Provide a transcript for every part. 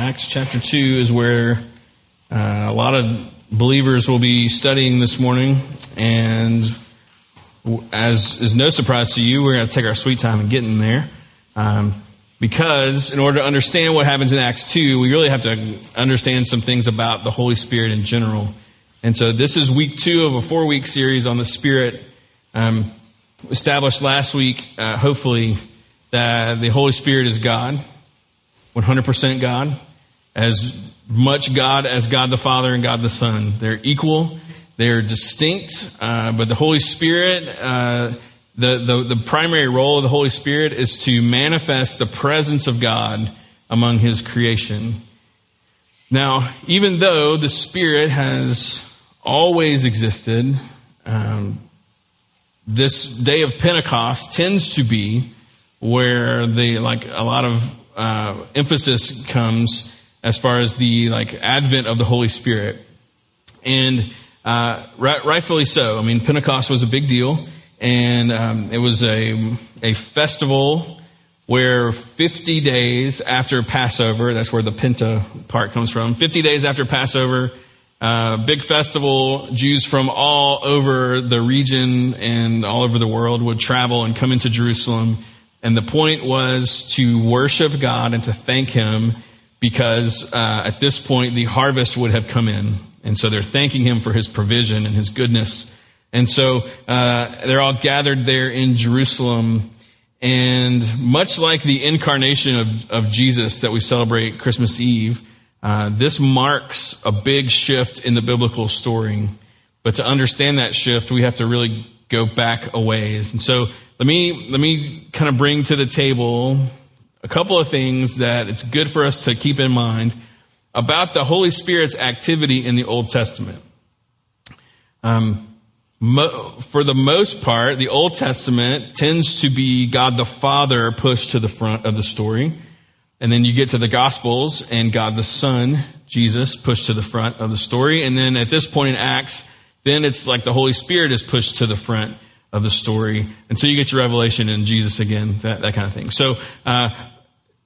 Acts chapter 2 is where uh, a lot of believers will be studying this morning. And as is no surprise to you, we're going to take our sweet time and getting there. Um, because in order to understand what happens in Acts 2, we really have to understand some things about the Holy Spirit in general. And so this is week two of a four week series on the Spirit. Um, established last week, uh, hopefully, that the Holy Spirit is God 100% God, as much God as God the Father and God the Son. They're equal, they're distinct, uh, but the Holy Spirit, uh, the, the, the primary role of the Holy Spirit is to manifest the presence of God among His creation. Now, even though the Spirit has always existed, um, this day of Pentecost tends to be where the like a lot of uh, emphasis comes as far as the like advent of the Holy Spirit, and uh, right, rightfully so. I mean, Pentecost was a big deal, and um, it was a a festival where 50 days after Passover, that's where the Penta part comes from. 50 days after Passover, uh, big festival. Jews from all over the region and all over the world would travel and come into Jerusalem and the point was to worship God and to thank Him because uh, at this point the harvest would have come in. And so they're thanking Him for His provision and His goodness. And so uh, they're all gathered there in Jerusalem. And much like the incarnation of, of Jesus that we celebrate Christmas Eve, uh, this marks a big shift in the biblical story. But to understand that shift, we have to really go back a ways. And so let me, let me kind of bring to the table a couple of things that it's good for us to keep in mind about the Holy Spirit's activity in the Old Testament. Um, mo- for the most part, the Old Testament tends to be God the Father pushed to the front of the story. And then you get to the Gospels and God the Son, Jesus, pushed to the front of the story. And then at this point in Acts, then it's like the Holy Spirit is pushed to the front of the story until you get your revelation in Jesus again, that, that kind of thing. So, uh,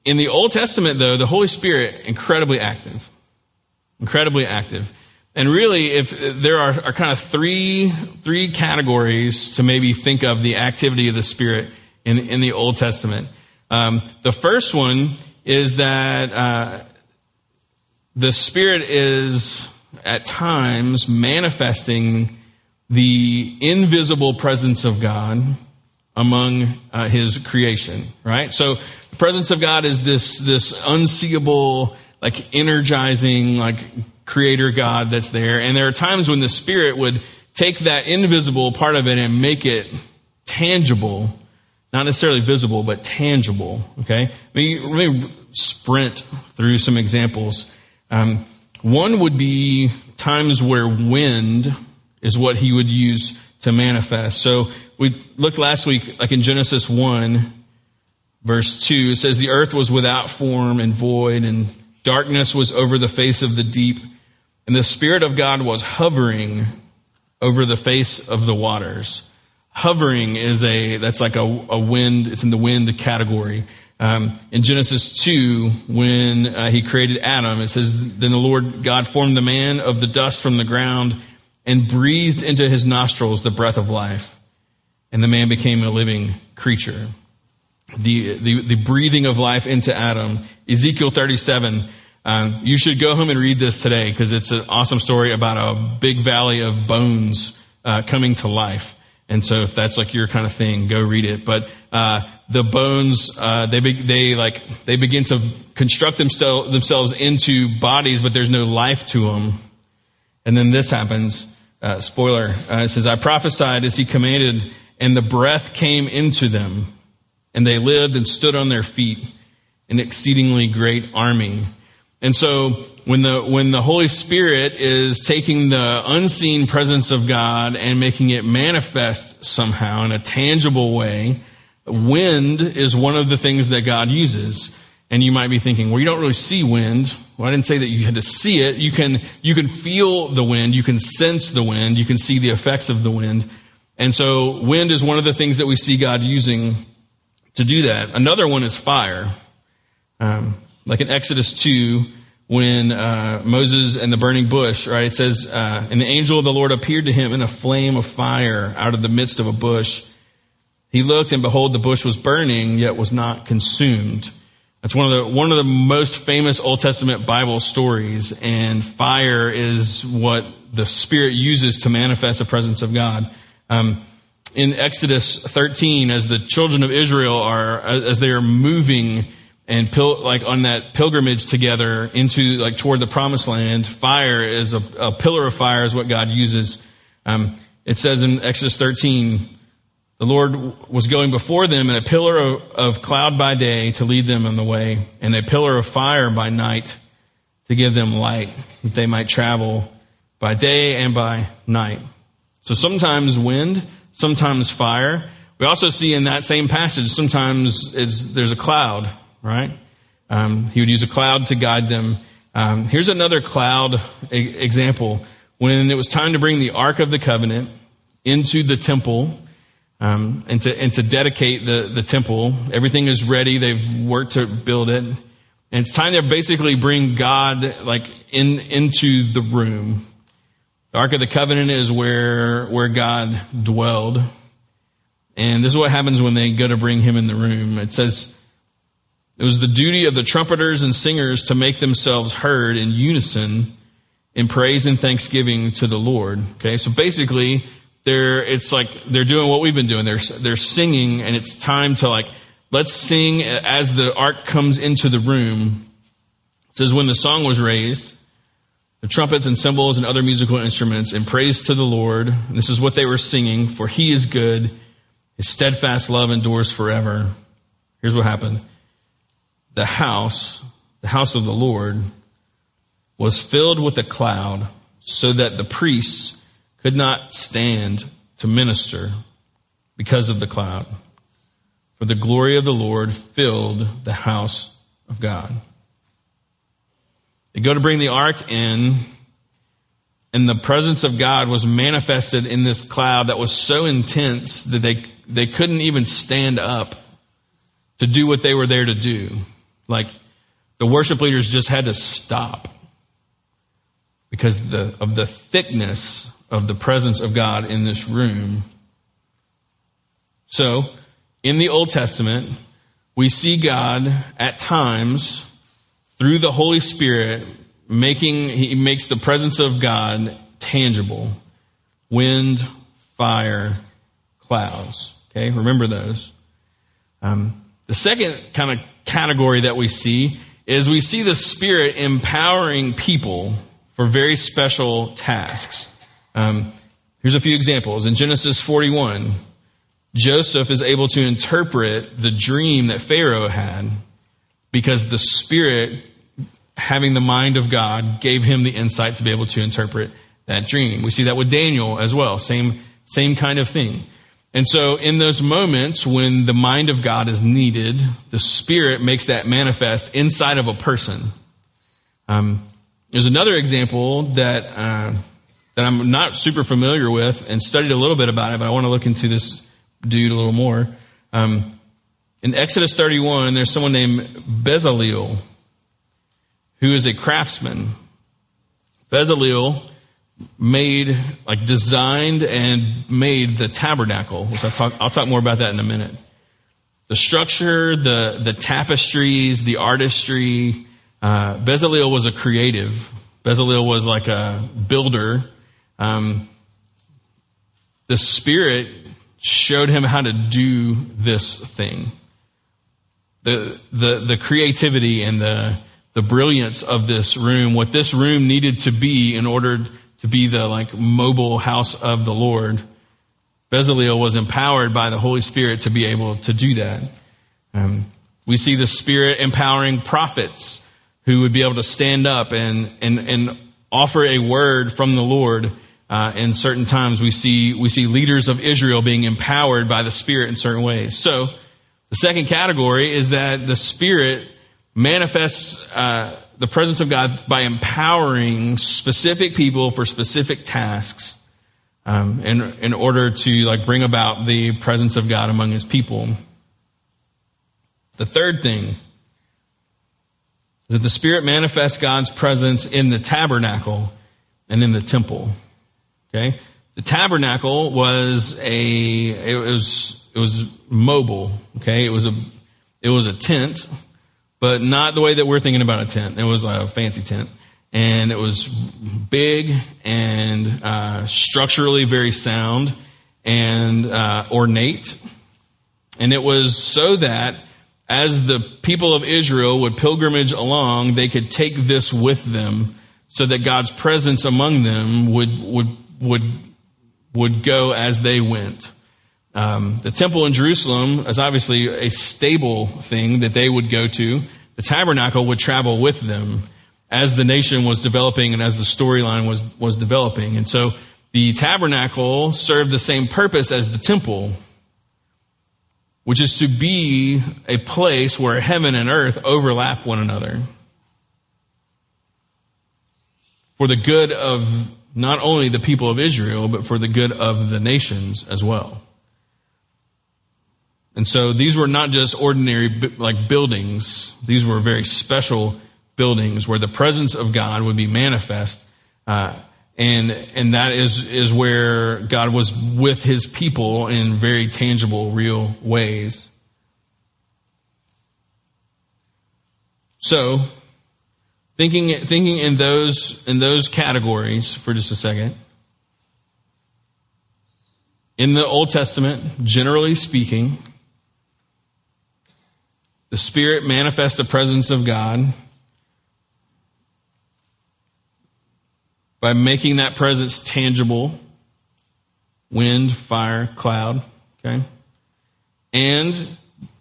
in the Old Testament, though, the Holy Spirit, incredibly active. Incredibly active. And really, if there are, are kind of three, three categories to maybe think of the activity of the Spirit in, in the Old Testament. Um, the first one is that uh, the Spirit is at times manifesting the invisible presence of God among uh, his creation, right? So the presence of God is this, this unseeable, like energizing, like creator God that's there. And there are times when the Spirit would take that invisible part of it and make it tangible, not necessarily visible, but tangible, okay? Let me, let me sprint through some examples. Um, one would be times where wind is what he would use to manifest. So we looked last week, like in Genesis 1, verse 2, it says, The earth was without form and void, and darkness was over the face of the deep, and the Spirit of God was hovering over the face of the waters. Hovering is a, that's like a, a wind, it's in the wind category. Um, in Genesis 2, when uh, he created Adam, it says, Then the Lord God formed the man of the dust from the ground and breathed into his nostrils the breath of life. And the man became a living creature. The, the, the breathing of life into Adam. Ezekiel 37. Um, you should go home and read this today because it's an awesome story about a big valley of bones uh, coming to life. And so if that's like your kind of thing, go read it. But uh, the bones, uh, they, be, they like, they begin to construct themselves, themselves into bodies, but there's no life to them. And then this happens. Uh, spoiler. Uh, it says, I prophesied as he commanded, and the breath came into them, and they lived and stood on their feet, an exceedingly great army. And so when the, when the Holy Spirit is taking the unseen presence of God and making it manifest somehow in a tangible way, Wind is one of the things that God uses. And you might be thinking, well, you don't really see wind. Well, I didn't say that you had to see it. You can, you can feel the wind. You can sense the wind. You can see the effects of the wind. And so wind is one of the things that we see God using to do that. Another one is fire. Um, like in Exodus 2, when uh, Moses and the burning bush, right? It says, uh, and the angel of the Lord appeared to him in a flame of fire out of the midst of a bush. He looked, and behold, the bush was burning, yet was not consumed. That's one of the one of the most famous Old Testament Bible stories, and fire is what the Spirit uses to manifest the presence of God. Um, in Exodus 13, as the children of Israel are as they are moving and pil- like on that pilgrimage together into like toward the promised land, fire is a, a pillar of fire is what God uses. Um, it says in Exodus 13, the Lord was going before them in a pillar of, of cloud by day to lead them on the way, and a pillar of fire by night to give them light, that they might travel by day and by night. So sometimes wind, sometimes fire. We also see in that same passage, sometimes there's a cloud right? Um, he would use a cloud to guide them. Um, here's another cloud example. When it was time to bring the Ark of the Covenant into the temple um, and, to, and to dedicate the, the temple, everything is ready. They've worked to build it. And it's time to basically bring God like in, into the room. The Ark of the Covenant is where, where God dwelled. And this is what happens when they go to bring him in the room. It says, it was the duty of the trumpeters and singers to make themselves heard in unison in praise and thanksgiving to the Lord. Okay, so basically, they're it's like they're doing what we've been doing. They're they're singing, and it's time to like let's sing as the ark comes into the room. It says when the song was raised, the trumpets and cymbals and other musical instruments in praise to the Lord. And this is what they were singing: For He is good, His steadfast love endures forever. Here's what happened the house, the house of the Lord, was filled with a cloud so that the priests could not stand to minister because of the cloud. For the glory of the Lord filled the house of God. They go to bring the ark in, and the presence of God was manifested in this cloud that was so intense that they, they couldn't even stand up to do what they were there to do. Like the worship leaders just had to stop because the, of the thickness of the presence of God in this room. So, in the Old Testament, we see God at times through the Holy Spirit making, he makes the presence of God tangible. Wind, fire, clouds. Okay, remember those. Um, the second kind of category that we see is we see the Spirit empowering people for very special tasks. Um, here's a few examples. In Genesis 41, Joseph is able to interpret the dream that Pharaoh had because the Spirit, having the mind of God, gave him the insight to be able to interpret that dream. We see that with Daniel as well. Same, same kind of thing. And so, in those moments when the mind of God is needed, the Spirit makes that manifest inside of a person. Um, there's another example that uh, that I'm not super familiar with and studied a little bit about it, but I want to look into this dude a little more. Um, in Exodus 31, there's someone named Bezalel who is a craftsman. Bezalel made, like designed and made the tabernacle, which I'll talk, I'll talk more about that in a minute. The structure, the, the tapestries, the artistry. Uh, Bezalel was a creative. Bezalel was like a builder. Um, the Spirit showed him how to do this thing. The, the, the creativity and the, the brilliance of this room, what this room needed to be in order to be the like mobile house of the Lord. Bezalel was empowered by the Holy Spirit to be able to do that. Um, we see the Spirit empowering prophets who would be able to stand up and, and, and offer a word from the Lord. Uh, in certain times, we see, we see leaders of Israel being empowered by the Spirit in certain ways. So, the second category is that the Spirit manifests uh, the presence of God by empowering specific people for specific tasks um, in, in order to like bring about the presence of God among his people. The third thing is that the Spirit manifests God's presence in the tabernacle and in the temple. Okay? The tabernacle was a, it was, it was mobile. Okay? It was a, it was a tent, but not the way that we're thinking about a tent. It was a fancy tent. And it was big and uh, structurally very sound and uh, ornate. And it was so that as the people of Israel would pilgrimage along, they could take this with them so that God's presence among them would, would, would, would go as they went. Um, the temple in Jerusalem is obviously a stable thing that they would go to. The tabernacle would travel with them as the nation was developing and as the storyline was, was developing. And so the tabernacle served the same purpose as the temple which is to be a place where heaven and earth overlap one another. For the good of not only the people of Israel, but for the good of the nations as well. And so these were not just ordinary like buildings. These were very special buildings where the presence of God would be manifest. Uh, and and that is is where God was with His people in very tangible, real ways. So, thinking thinking in those in those categories for just a second. In the Old Testament, generally speaking, the Spirit manifests the presence of God by making that presence tangible wind, fire, cloud, okay? And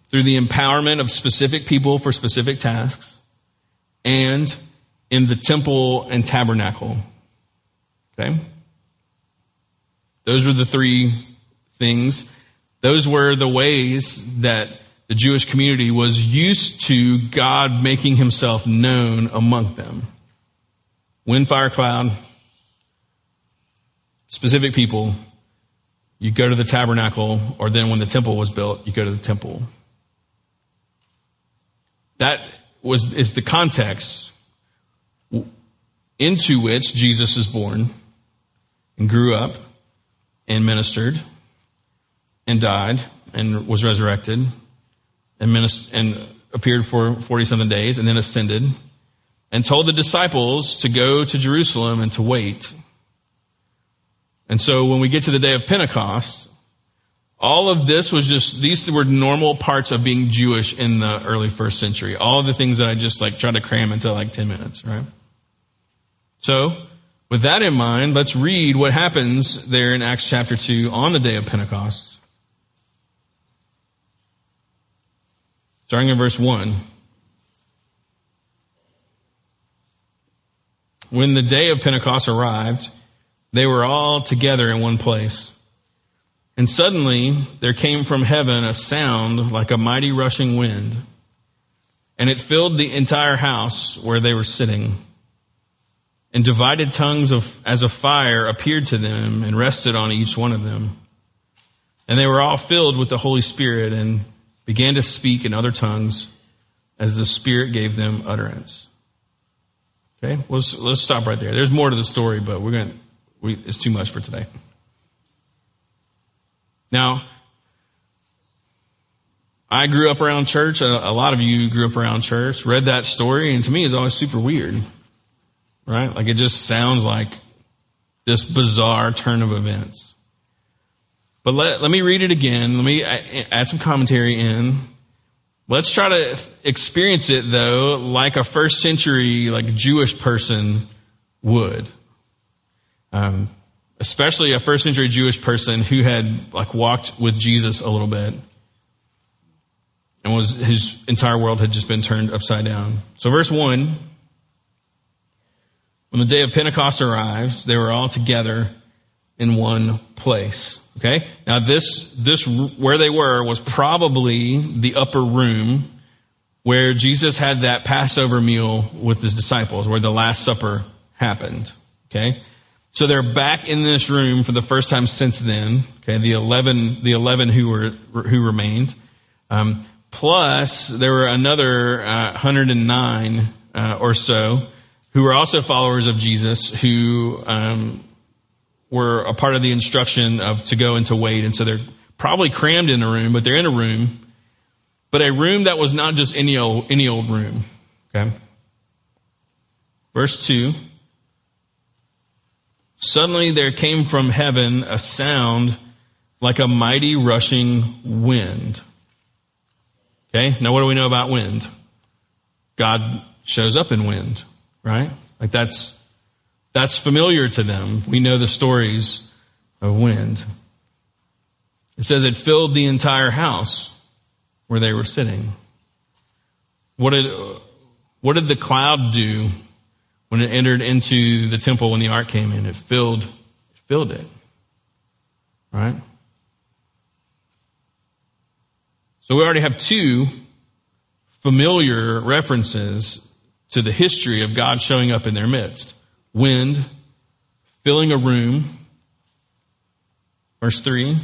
through the empowerment of specific people for specific tasks, and in the temple and tabernacle, okay? Those were the three things. Those were the ways that the Jewish community was used to God making himself known among them. Wind, fire, cloud, specific people, you go to the tabernacle, or then when the temple was built, you go to the temple. That was is the context into which Jesus is born and grew up and ministered and died and was resurrected and, and appeared for 40 something days and then ascended and told the disciples to go to Jerusalem and to wait. And so when we get to the day of Pentecost, all of this was just, these were normal parts of being Jewish in the early first century. All the things that I just like tried to cram into like 10 minutes, right? So, with that in mind, let's read what happens there in Acts chapter 2 on the day of Pentecost. Starting in verse 1. When the day of Pentecost arrived, they were all together in one place. And suddenly there came from heaven a sound like a mighty rushing wind, and it filled the entire house where they were sitting. And divided tongues of, as a fire appeared to them and rested on each one of them. And they were all filled with the Holy Spirit and began to speak in other tongues as the Spirit gave them utterance. Okay, let's, let's stop right there. There's more to the story, but we're going to we, it's too much for today. Now, I grew up around church. A, lot of you grew up around church, read that story, and to me, it's always super weird, right? Like it just sounds like this bizarre turn of events. But let, let me read it again. Let me add some commentary in. Let's try to experience it though, like a first century, like Jewish person would. Um, especially a first century Jewish person who had like walked with Jesus a little bit and was his entire world had just been turned upside down. So verse 1 when the day of Pentecost arrived, they were all together in one place. Okay? Now this this where they were was probably the upper room where Jesus had that Passover meal with his disciples, where the last supper happened. Okay? So they're back in this room for the first time since then. Okay, the eleven, the eleven who were who remained, um, plus there were another uh, 109 uh, or so who were also followers of Jesus who um, were a part of the instruction of to go and to wait. And so they're probably crammed in a room, but they're in a room, but a room that was not just any old, any old room. Okay. Verse 2. Suddenly there came from heaven a sound like a mighty rushing wind. Okay, now what do we know about wind? God shows up in wind, right? Like that's that's familiar to them. We know the stories of wind. It says it filled the entire house where they were sitting. What did what did the cloud do when it entered into the temple when the ark came in. It filled, it filled it. Right? So we already have two familiar references to the history of God showing up in their midst. Wind, filling a room. Verse 3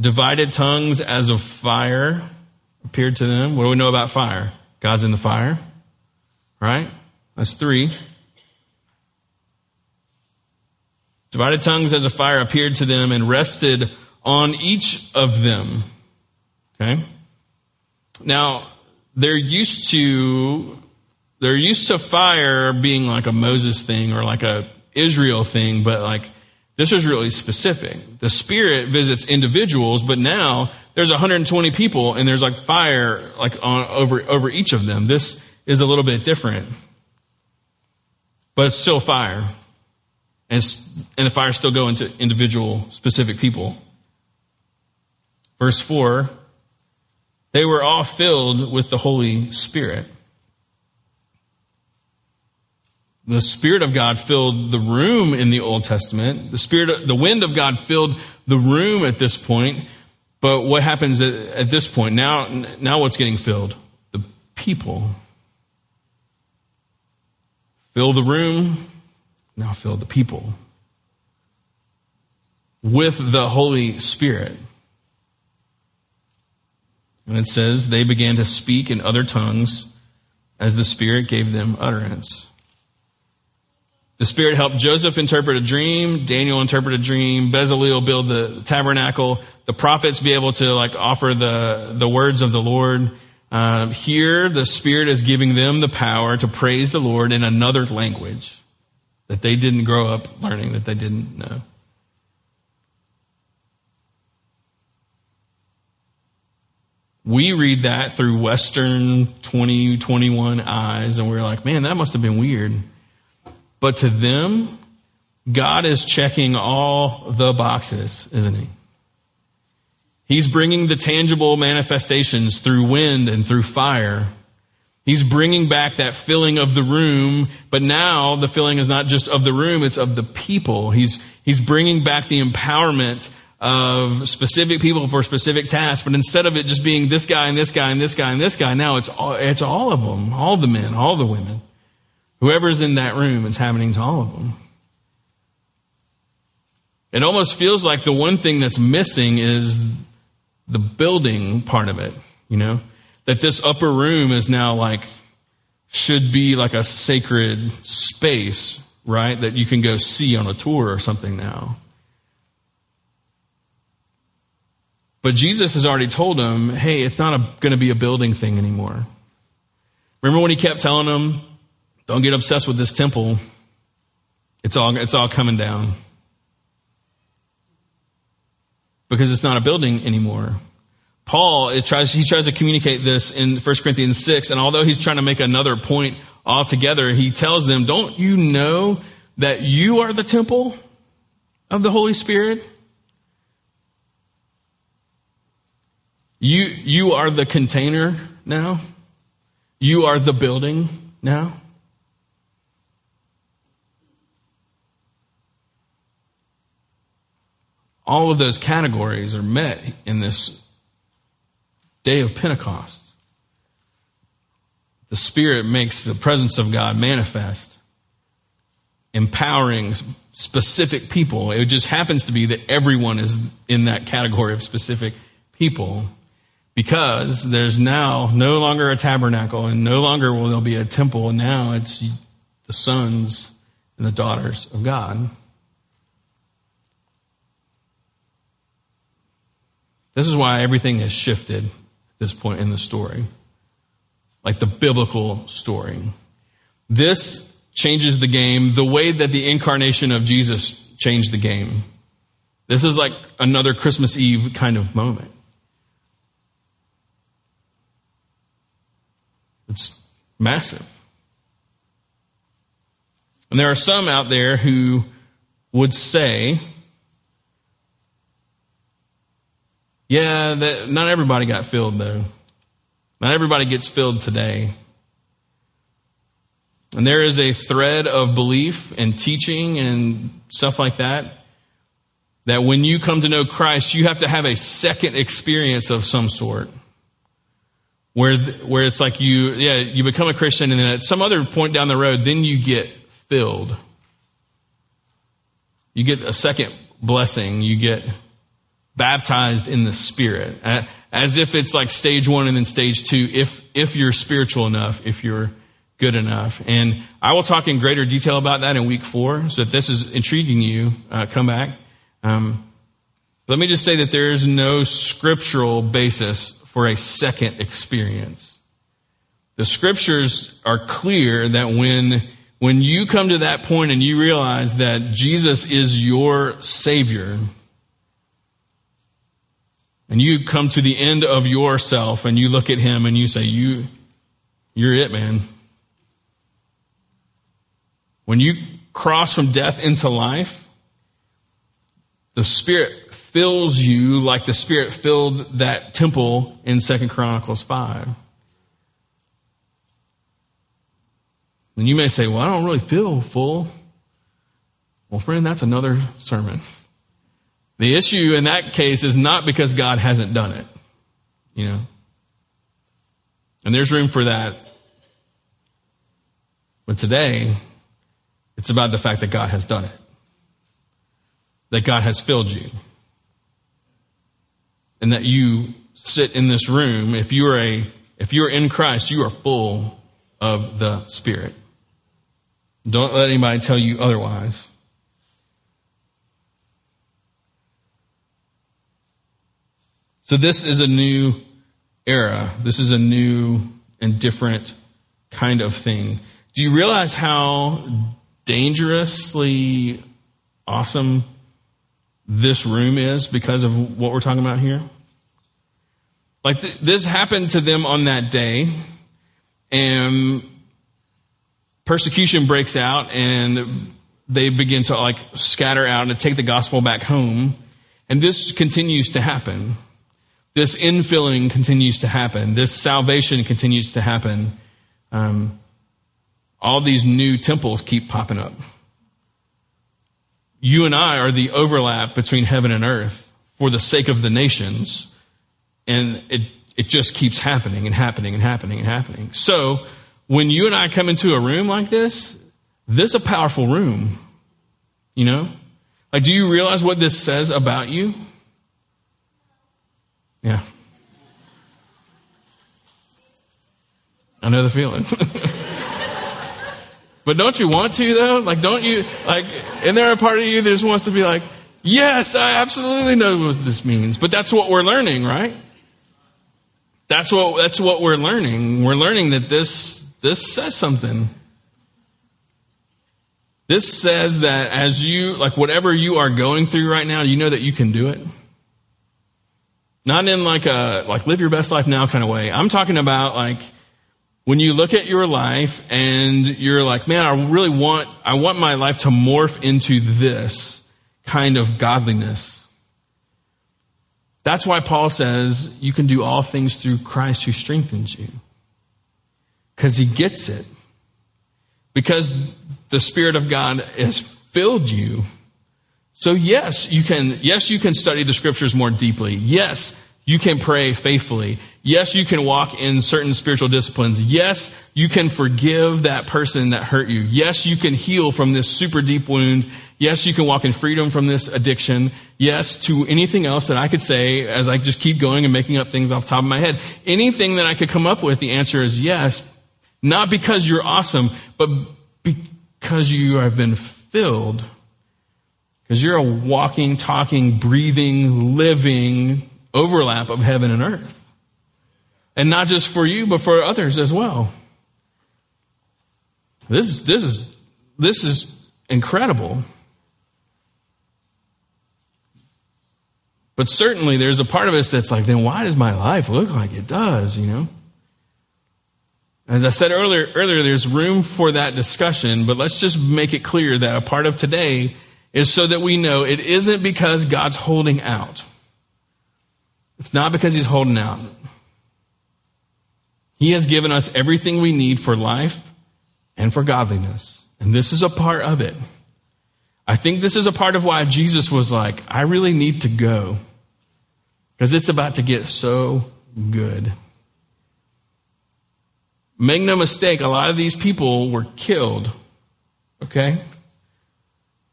divided tongues as of fire appeared to them. What do we know about fire? God's in the fire, right? That's three. Divided tongues as a fire appeared to them and rested on each of them. Okay? Now, they're used to they're used to fire being like a Moses thing or like a Israel thing, but like this is really specific. The Spirit visits individuals, but now there's 120 people and there's like fire like on over over each of them. This is a little bit different but it's still fire. And, and the fire still go into individual, specific people. Verse 4 they were all filled with the Holy Spirit. The Spirit of God filled the room in the Old Testament. The Spirit, the wind of God filled the room at this point. But what happens at, at this point? Now, now what's getting filled? The people. Fill the room, now fill the people with the Holy Spirit. And it says, they began to speak in other tongues as the Spirit gave them utterance. The Spirit helped Joseph interpret a dream, Daniel interpret a dream, Bezalel build the tabernacle, the prophets be able to like offer the, the words of the Lord. Um, here, the Spirit is giving them the power to praise the Lord in another language that they didn't grow up learning, that they didn't know. We read that through Western 2021 eyes, and we're like, man, that must have been weird. But to them, God is checking all the boxes, isn't He? He's bringing the tangible manifestations through wind and through fire. He's bringing back that filling of the room, but now the filling is not just of the room, it's of the people. He's, he's bringing back the empowerment of specific people for specific tasks, but instead of it just being this guy and this guy and this guy and this guy, now it's all, it's all of them, all the men, all the women. Whoever's in that room, it's happening to all of them. It almost feels like the one thing that's missing is the building part of it, you know? That this upper room is now like, should be like a sacred space, right? That you can go see on a tour or something now. But Jesus has already told them, hey, it's not going to be a building thing anymore. Remember when he kept telling them, don't get obsessed with this temple. It's all, it's all coming down because it's not a building anymore. Paul tries, he tries to communicate this in 1 Corinthians 6, and although he's trying to make another point altogether, he tells them, Don't you know that you are the temple of the Holy Spirit? You, you are the container now. You are the building now. All of those categories are met in this day of Pentecost. The Spirit makes the presence of God manifest, empowering specific people. It just happens to be that everyone is in that category of specific people Because there's now no longer a tabernacle and no longer will there be a temple. Now it's the sons and the daughters of God. This is why everything has shifted at this point in the story, like the biblical story. This changes the game the way that the incarnation of Jesus changed the game. This is like another Christmas Eve kind of moment. It's massive. And there are some out there who would say, yeah, that, not everybody got filled though. Not everybody gets filled today. And there is a thread of belief and teaching and stuff like that. That when you come to know Christ, you have to have a second experience of some sort. Where, where it's like you, yeah, you become a Christian and then at some other point down the road, then you get filled. You get a second blessing. You get baptized in the Spirit. As if it's like stage one and then stage two, if, if you're spiritual enough, if you're good enough. And I will talk in greater detail about that in week four. So if this is intriguing you, uh, come back. Um, let me just say that there is no scriptural basis for a second experience. The scriptures are clear that when, when you come to that point and you realize that Jesus is your Savior, and you come to the end of yourself and you look at Him and you say, you, you're it, man. When you cross from death into life, the Spirit fills you like the Spirit filled that temple in Second Chronicles 5. And you may say, Well, I don't really feel full. Well, friend, that's another sermon. The issue in that case is not because God hasn't done it, you know. And there's room for that. But today, it's about the fact that God has done it, that God has filled you, and that you sit in this room. If you are a, if you are in Christ, you are full of the Spirit. Don't let anybody tell you otherwise. So this is a new era. This is a new and different kind of thing. Do you realize how dangerously awesome this room is because of what we're talking about here? Like th- this happened to them on that day, and persecution breaks out, and they begin to like scatter out and take the gospel back home. And this continues to happen. This infilling continues to happen. This salvation continues to happen. Um, all these new temples keep popping up. You and I are the overlap between heaven and earth for the sake of the nations. And it, it just keeps happening and happening and happening and happening. So when you and I come into a room like this, this is a powerful room. You know? Like, do you realize what this says about you? Yeah. I know the feeling. But don't you want to though? Like, don't you, like, and there a part of you that just wants to be like, yes, I absolutely know what this means. But that's what we're learning, right? That's what, that's what we're learning. We're learning that this, this says something. This says that as you, like, whatever you are going through right now, you know that you can do it. Not in like a, like, live your best life now kind of way. I'm talking about like, when you look at your life and you're like, man, I really want, I want my life to morph into this kind of godliness. That's why Paul says you can do all things through Christ who strengthens you. Because he gets it. Because the Spirit of God has filled you. So yes, you can, yes, you can study the scriptures more deeply. Yes, you can pray faithfully. Yes, you can walk in certain spiritual disciplines. Yes, you can forgive that person that hurt you. Yes, you can heal from this super deep wound. Yes, you can walk in freedom from this addiction. Yes, to anything else that I could say as I just keep going and making up things off the top of my head. Anything that I could come up with, the answer is yes. Not because you're awesome, but because you have been filled. Because you're a walking, talking, breathing, living overlap of heaven and earth. And not just for you, but for others as well. This, this, is, this is incredible. But certainly there's a part of us that's like, then why does my life look like it does, you know? As I said earlier, earlier, there's room for that discussion, but let's just make it clear that a part of today is so that we know it isn't because God's holding out. It's not because he's holding out. He has given us everything we need for life and for godliness. And this is a part of it. I think this is a part of why Jesus was like, I really need to go. Because it's about to get so good. Make no mistake, a lot of these people were killed. Okay?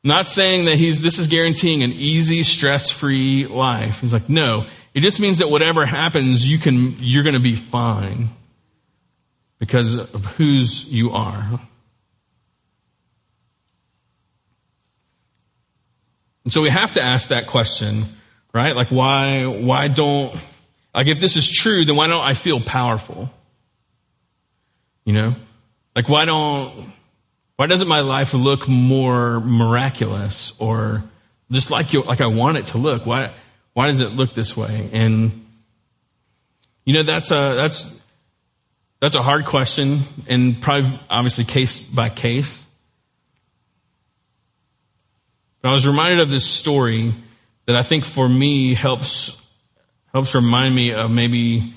Not saying that he's, this is guaranteeing an easy, stress free life. He's like, no, it just means that whatever happens, you can, you're going to be fine because of whose you are. And so we have to ask that question, right? Like why, why don't, like if this is true, then why don't I feel powerful? You know? Like why don't, why doesn't my life look more miraculous or just like you, like I want it to look? Why, why does it look this way? And you know that's a that's that's a hard question, and probably obviously case by case. But I was reminded of this story that I think for me helps helps remind me of maybe.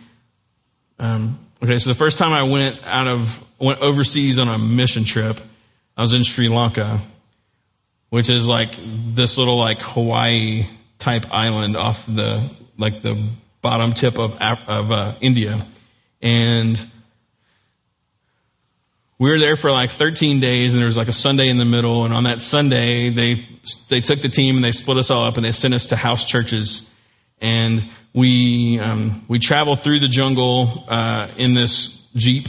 Um, okay, so the first time I went out of went overseas on a mission trip, I was in Sri Lanka, which is like this little like Hawaii type island off the like the bottom tip of of uh, India, and we were there for like 13 days, and there was like a Sunday in the middle. And on that Sunday, they they took the team and they split us all up, and they sent us to house churches, and we um, we traveled through the jungle uh, in this jeep,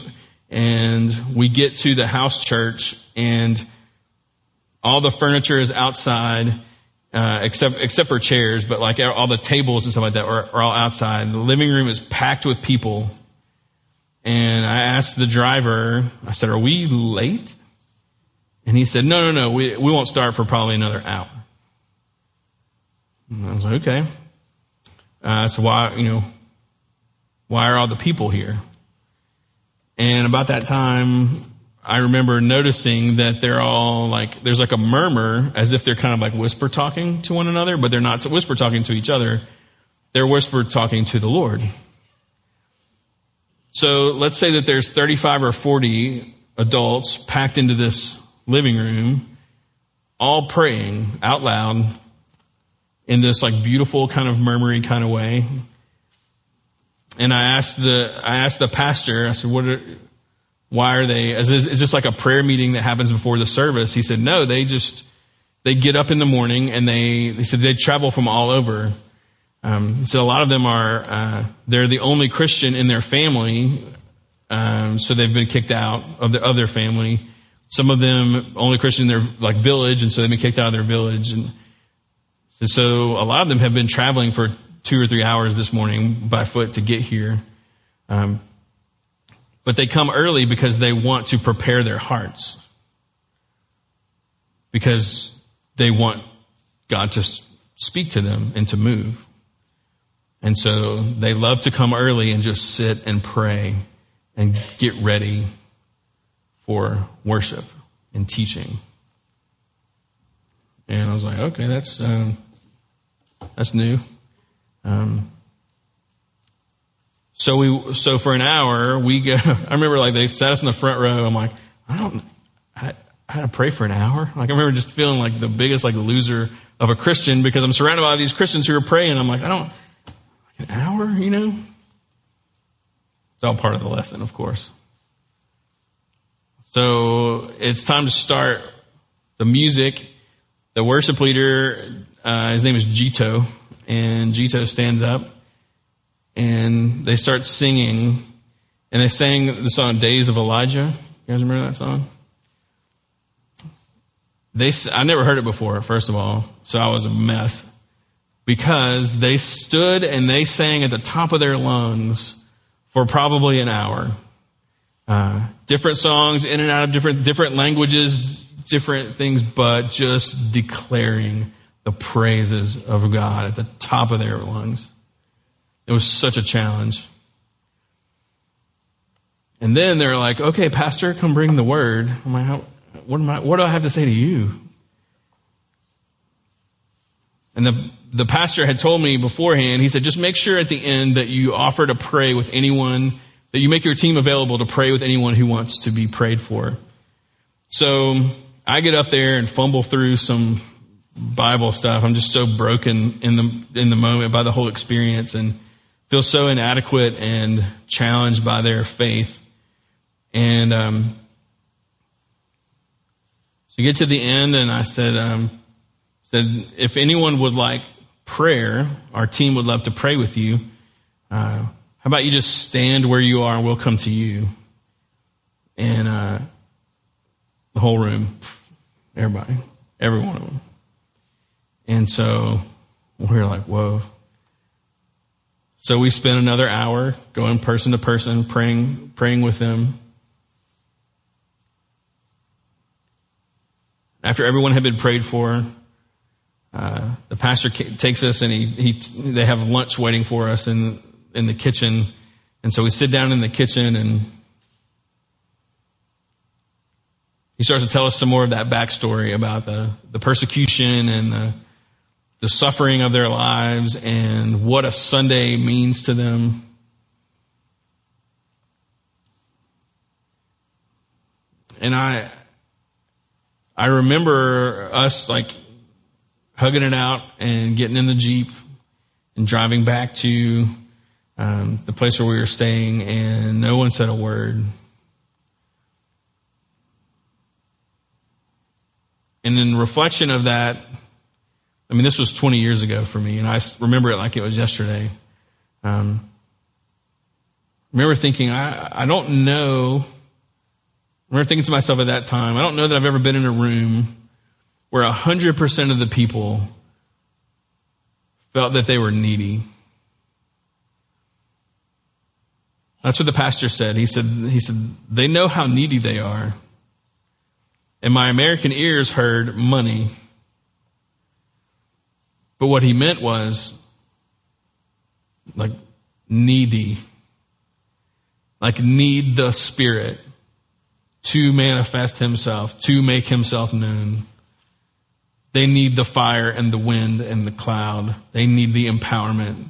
and we get to the house church, and all the furniture is outside uh, except except for chairs, but like all the tables and stuff like that are, are, all outside. The living room is packed with people. And I asked the driver, I said, "Are we late?" And he said, "No, no, no. We we won't start for probably another hour." And I was like, "Okay." Uh, so why you know why are all the people here? And about that time, I remember noticing that they're all like, there's like a murmur as if they're kind of like whisper talking to one another, but they're not whisper talking to each other. They're whisper talking to the Lord. So let's say that there's 35 or 40 adults packed into this living room, all praying out loud in this like beautiful kind of murmuring kind of way. And I asked the, I asked the pastor, I said, what are, why are they, is this, is this like a prayer meeting that happens before the service? He said, no, they just, they get up in the morning and they, they said they travel from all over. Um, so a lot of them are, uh, they're the only Christian in their family. Um, so they've been kicked out of, the, of their family. Some of them only Christian in their like village. And so they've been kicked out of their village. And so a lot of them have been traveling for two or three hours this morning by foot to get here. Um, but they come early because they want to prepare their hearts. Because they want God to speak to them and to move. And so they love to come early and just sit and pray and get ready for worship and teaching. And I was like, okay, that's um, that's new. Um, so we, so for an hour, we go, I remember like they sat us in the front row. I'm like, I don't, I, I had to pray for an hour. Like I remember just feeling like the biggest like loser of a Christian because I'm surrounded by these Christians who are praying. I'm like, I don't, An hour, you know? It's all part of the lesson, of course. So it's time to start the music. The worship leader, uh, his name is Jito, and Jito stands up and they start singing. And they sang the song Days of Elijah. You guys remember that song? They, I never heard it before, first of all, so I was a mess. Because they stood and they sang at the top of their lungs for probably an hour. Uh, different songs in and out of different different languages, different things, but just declaring the praises of God at the top of their lungs. It was such a challenge. And then they're like, "Okay, Pastor, come bring the word." I'm like, How, "What am I? What do I have to say to you?" And the the pastor had told me beforehand, he said, just make sure at the end that you offer to pray with anyone, that you make your team available to pray with anyone who wants to be prayed for. So I get up there and fumble through some Bible stuff. I'm just so broken in the, in the moment by the whole experience and feel so inadequate and challenged by their faith. And, um, so get to the end and I said, um, said, if anyone would like prayer, our team would love to pray with you. Uh, how about you just stand where you are and we'll come to you? And uh, the whole room, everybody, every one of them. And so we're like, whoa. So we spent another hour going person to person, praying, praying with them. After everyone had been prayed for, uh, the pastor takes us and he, he, they have lunch waiting for us in, in the kitchen. And so we sit down in the kitchen and he starts to tell us some more of that backstory about the, the persecution and the, the suffering of their lives and what a Sunday means to them. And I, I remember us like hugging it out and getting in the Jeep and driving back to um, the place where we were staying, and no one said a word. And in reflection of that, I mean, this was 20 years ago for me, and I remember it like it was yesterday. Um, remember thinking, I, I don't know. I remember thinking to myself at that time, I don't know that I've ever been in a room where 100% of the people felt that they were needy. That's what the pastor said. He said, he said, they know how needy they are. And my American ears heard money. But what he meant was like needy. Like need the Spirit to manifest himself, to make himself known. They need the fire and the wind and the cloud. They need the empowerment.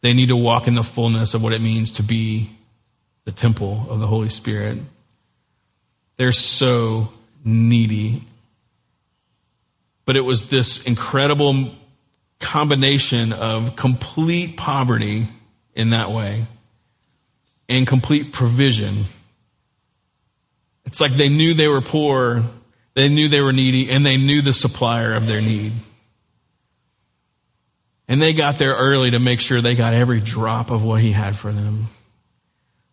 They need to walk in the fullness of what it means to be the temple of the Holy Spirit. They're so needy. But it was this incredible combination of complete poverty in that way and complete provision. It's like they knew they were poor they knew they were needy and they knew the supplier of their need. And they got there early to make sure they got every drop of what he had for them.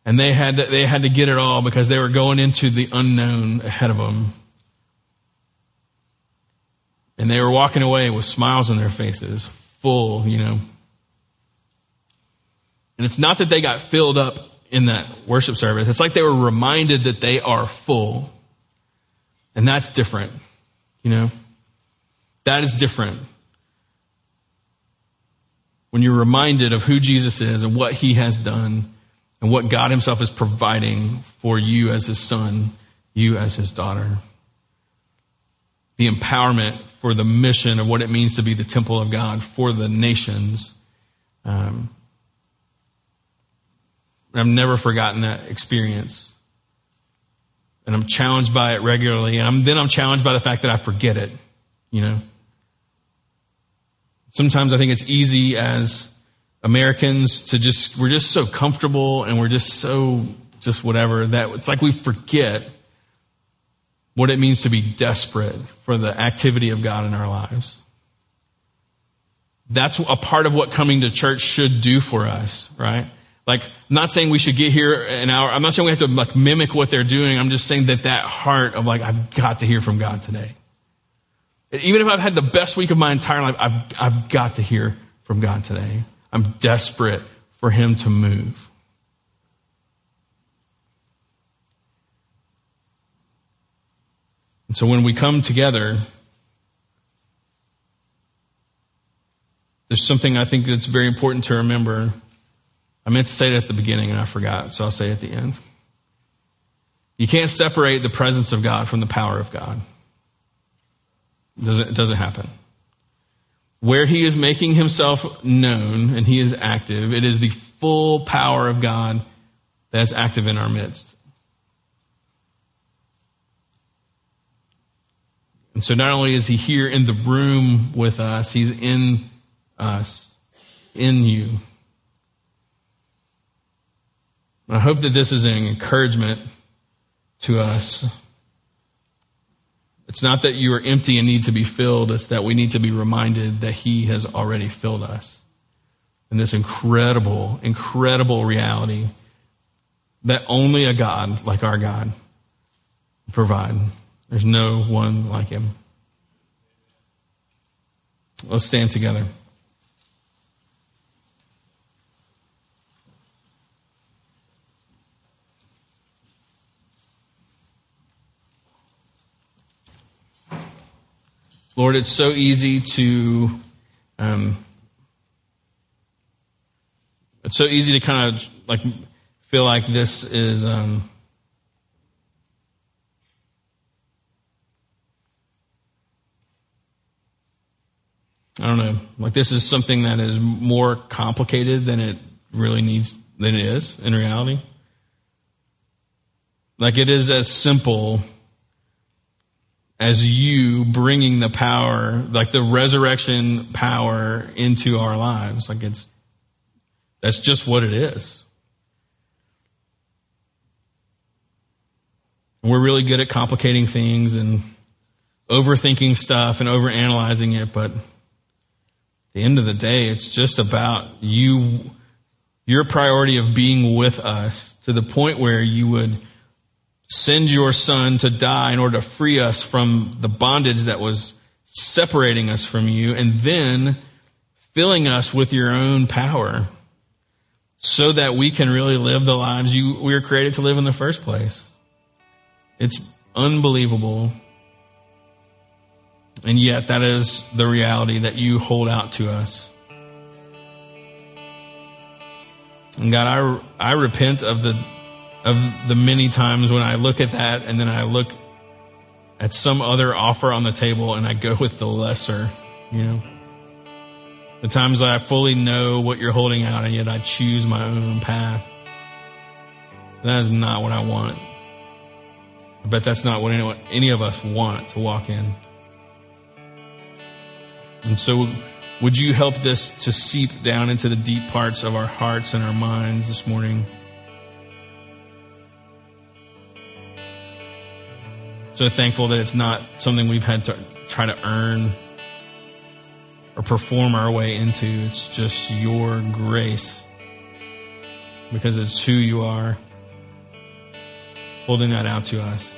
And they had to, they had to get it all because they were going into the unknown ahead of them. And they were walking away with smiles on their faces, full, you know. And it's not that they got filled up in that worship service. It's like they were reminded that they are full. And that's different, you know? That is different. When you're reminded of who Jesus is and what he has done and what God himself is providing for you as his son, you as his daughter. The empowerment for the mission of what it means to be the temple of God for the nations. Um, I've never forgotten that experience and I'm challenged by it regularly, and I'm, then I'm challenged by the fact that I forget it, you know. Sometimes I think it's easy as Americans to just, we're just so comfortable and we're just so, just whatever, that it's like we forget what it means to be desperate for the activity of God in our lives. That's a part of what coming to church should do for us, right? Like, I'm not saying we should get here an hour. I'm not saying we have to like mimic what they're doing. I'm just saying that that heart of like, I've got to hear from God today. Even if I've had the best week of my entire life, I've, I've got to hear from God today. I'm desperate for Him to move. And so when we come together, there's something I think that's very important to remember I meant to say it at the beginning and I forgot, so I'll say it at the end. You can't separate the presence of God from the power of God. It doesn't, it doesn't happen. Where he is making himself known and he is active, it is the full power of God that's active in our midst. And so not only is he here in the room with us, he's in us, in you. I hope that this is an encouragement to us. It's not that you are empty and need to be filled, it's that we need to be reminded that He has already filled us. And this incredible, incredible reality that only a God like our God provide. There's no one like Him. Let's stand together. Lord, it's so easy to, um, it's so easy to kind of like feel like this is, um, I don't know, like this is something that is more complicated than it really needs, than it is in reality. Like it is as simple as you bringing the power, like the resurrection power into our lives. Like it's, that's just what it is. We're really good at complicating things and overthinking stuff and overanalyzing it, but the end of the day, it's just about you, your priority of being with us to the point where you would send your son to die in order to free us from the bondage that was separating us from you, and then filling us with your own power so that we can really live the lives you, we were created to live in the first place. It's unbelievable. And yet, that is the reality that you hold out to us. And God, I, I repent of the of the many times when I look at that and then I look at some other offer on the table and I go with the lesser, you know. The times that I fully know what you're holding out and yet I choose my own path. That is not what I want. I bet that's not what anyone, any of us want to walk in. And so, would you help this to seep down into the deep parts of our hearts and our minds this morning? so thankful that it's not something we've had to try to earn or perform our way into. It's just your grace because it's who you are holding that out to us.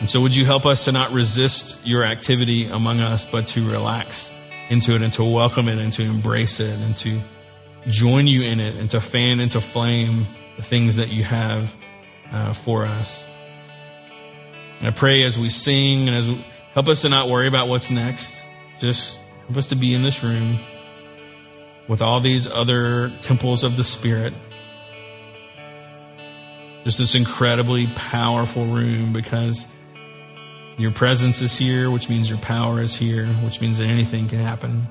And so would you help us to not resist your activity among us, but to relax into it and to welcome it and to embrace it and to join you in it and to fan into flame the things that you have uh, for us. And I pray as we sing and as we, help us to not worry about what's next. Just help us to be in this room with all these other temples of the Spirit. Just this incredibly powerful room because your presence is here, which means your power is here, which means that anything can happen.